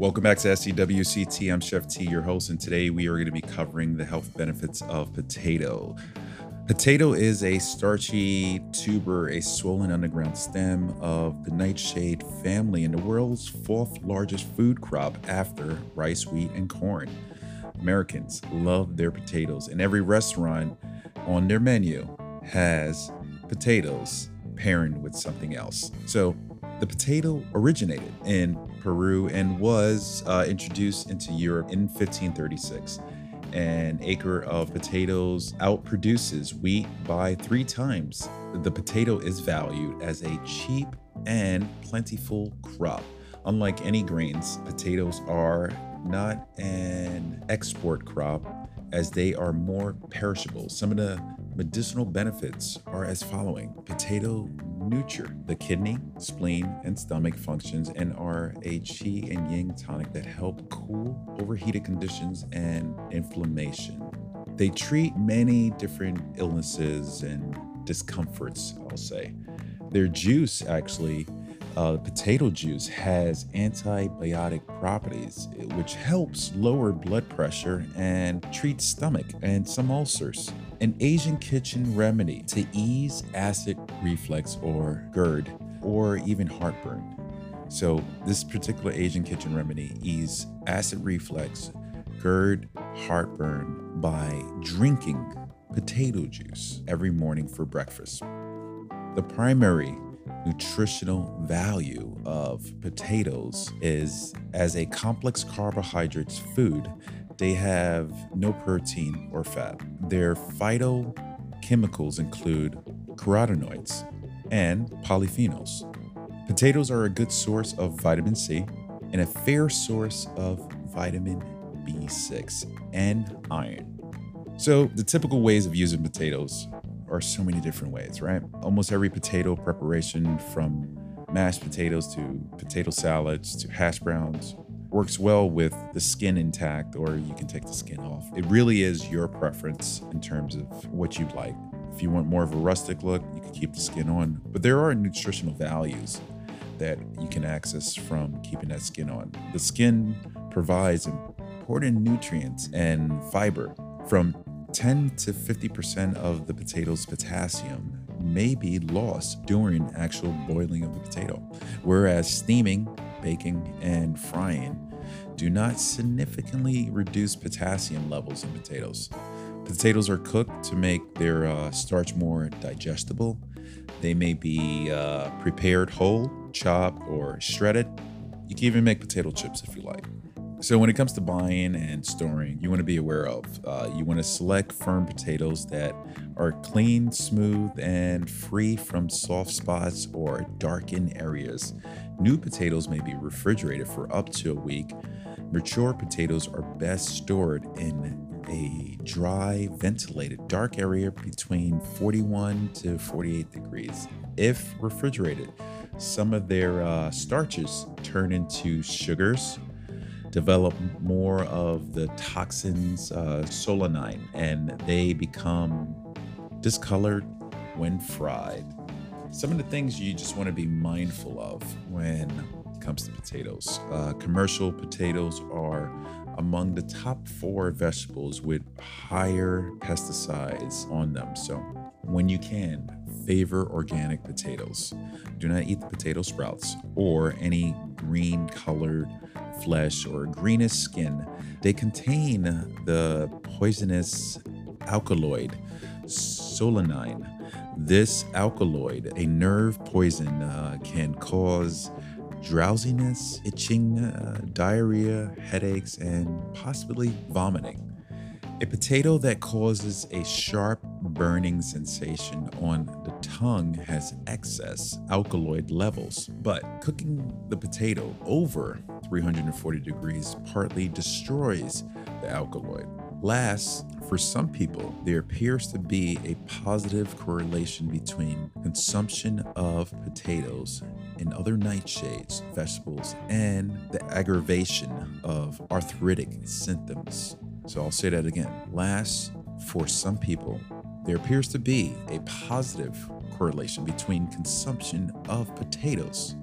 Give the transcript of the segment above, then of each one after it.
Welcome back to SCWCT. I'm Chef T, your host, and today we are going to be covering the health benefits of potato. Potato is a starchy tuber, a swollen underground stem of the nightshade family and the world's fourth largest food crop after rice, wheat, and corn. Americans love their potatoes, and every restaurant on their menu has potatoes pairing with something else. So the potato originated in Peru and was uh, introduced into Europe in 1536. An acre of potatoes outproduces wheat by three times. The potato is valued as a cheap and plentiful crop. Unlike any grains, potatoes are not an export crop as they are more perishable. Some of the medicinal benefits are as following potato nurture the kidney, spleen, and stomach functions and are a qi and yang tonic that help cool overheated conditions and inflammation. They treat many different illnesses and discomforts, I'll say. Their juice actually uh, potato juice has antibiotic properties, which helps lower blood pressure and treats stomach and some ulcers. An Asian kitchen remedy to ease acid reflux or GERD or even heartburn. So, this particular Asian kitchen remedy ease acid reflux, GERD, heartburn by drinking potato juice every morning for breakfast. The primary nutritional value of potatoes is as a complex carbohydrates food, they have no protein or fat. Their phytochemicals include carotenoids and polyphenols. Potatoes are a good source of vitamin C and a fair source of vitamin B6 and iron. So, the typical ways of using potatoes are so many different ways, right? Almost every potato preparation from mashed potatoes to potato salads to hash browns works well with the skin intact or you can take the skin off. It really is your preference in terms of what you like. If you want more of a rustic look, you can keep the skin on, but there are nutritional values that you can access from keeping that skin on. The skin provides important nutrients and fiber from 10 to 50% of the potato's potassium may be lost during actual boiling of the potato, whereas steaming, baking, and frying do not significantly reduce potassium levels in potatoes. Potatoes are cooked to make their uh, starch more digestible. They may be uh, prepared whole, chopped, or shredded. You can even make potato chips if you like. So when it comes to buying and storing, you want to be aware of. Uh, you want to select firm potatoes that are clean, smooth, and free from soft spots or darkened areas. New potatoes may be refrigerated for up to a week. Mature potatoes are best stored in a dry, ventilated, dark area between 41 to 48 degrees. If refrigerated, some of their uh, starches turn into sugars, develop more of the toxins, uh, solanine, and they become discolored when fried. Some of the things you just want to be mindful of when it comes to potatoes. Uh, commercial potatoes are among the top four vegetables with higher pesticides on them. So, when you can, favor organic potatoes. Do not eat the potato sprouts or any green colored flesh or greenish skin, they contain the poisonous alkaloid solanine. This alkaloid, a nerve poison, uh, can cause drowsiness, itching, uh, diarrhea, headaches, and possibly vomiting. A potato that causes a sharp burning sensation on the tongue has excess alkaloid levels, but cooking the potato over 340 degrees partly destroys the alkaloid. Last, for some people, there appears to be a positive correlation between consumption of potatoes and other nightshades, vegetables, and the aggravation of arthritic symptoms. So I'll say that again. Last, for some people, there appears to be a positive correlation between consumption of potatoes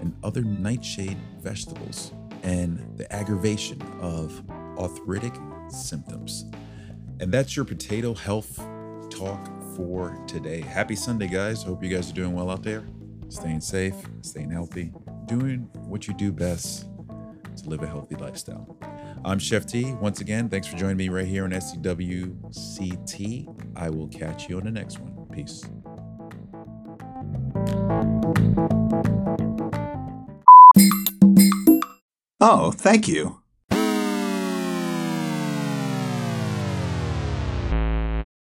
and other nightshade vegetables and the aggravation of arthritic symptoms. And that's your potato health talk for today. Happy Sunday, guys. Hope you guys are doing well out there, staying safe, staying healthy, doing what you do best to live a healthy lifestyle. I'm Chef T. Once again, thanks for joining me right here on SCWCT. I will catch you on the next one. Peace. Oh, thank you.